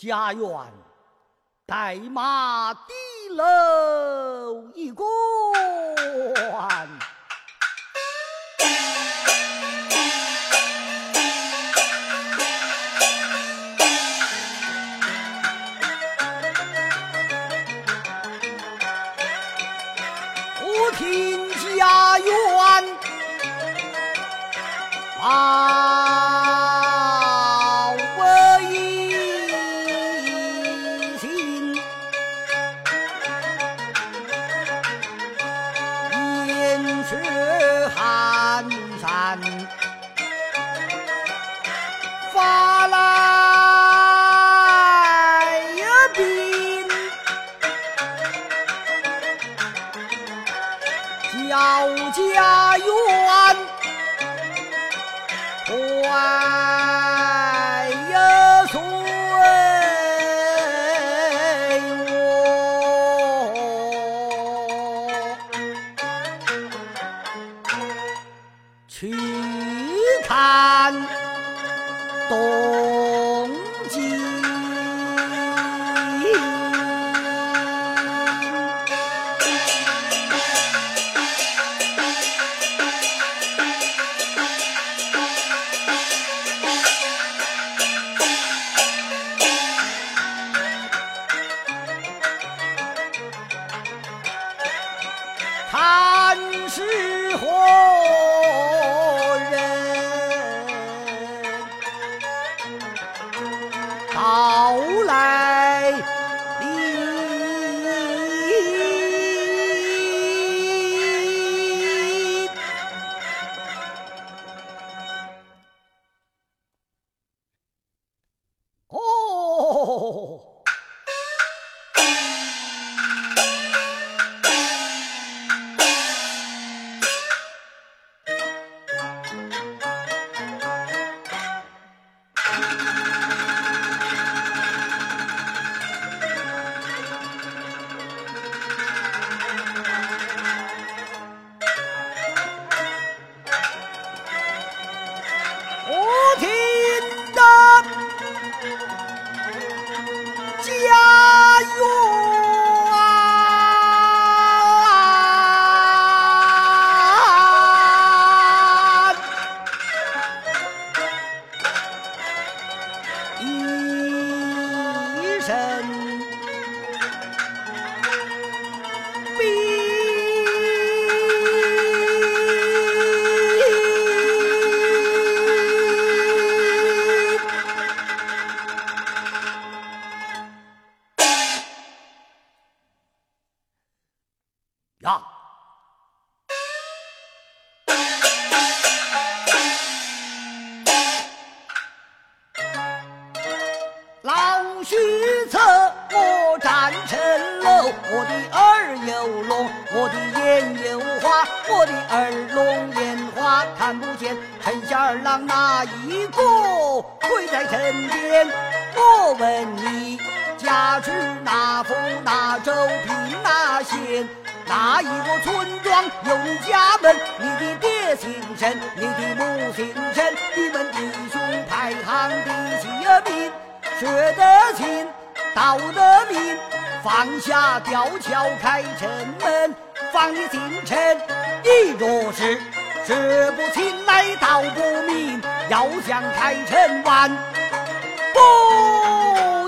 家园带马的楼一关。我听家园报山发来一兵。叫家园去看东京。看是到来临？哦。一声兵。呀！我的耳有聋，我的眼有花，我的耳聋眼花看不见。陈下二郎哪一个跪在城边？我问你，家住哪府哪州平哪县？哪一个村庄有你家门？你的爹姓陈，你的母姓陈，你们弟兄排行第几名？学得勤，道得明，放下吊桥开城门，放你进城。你若是说不清来道不明，要想开城完，不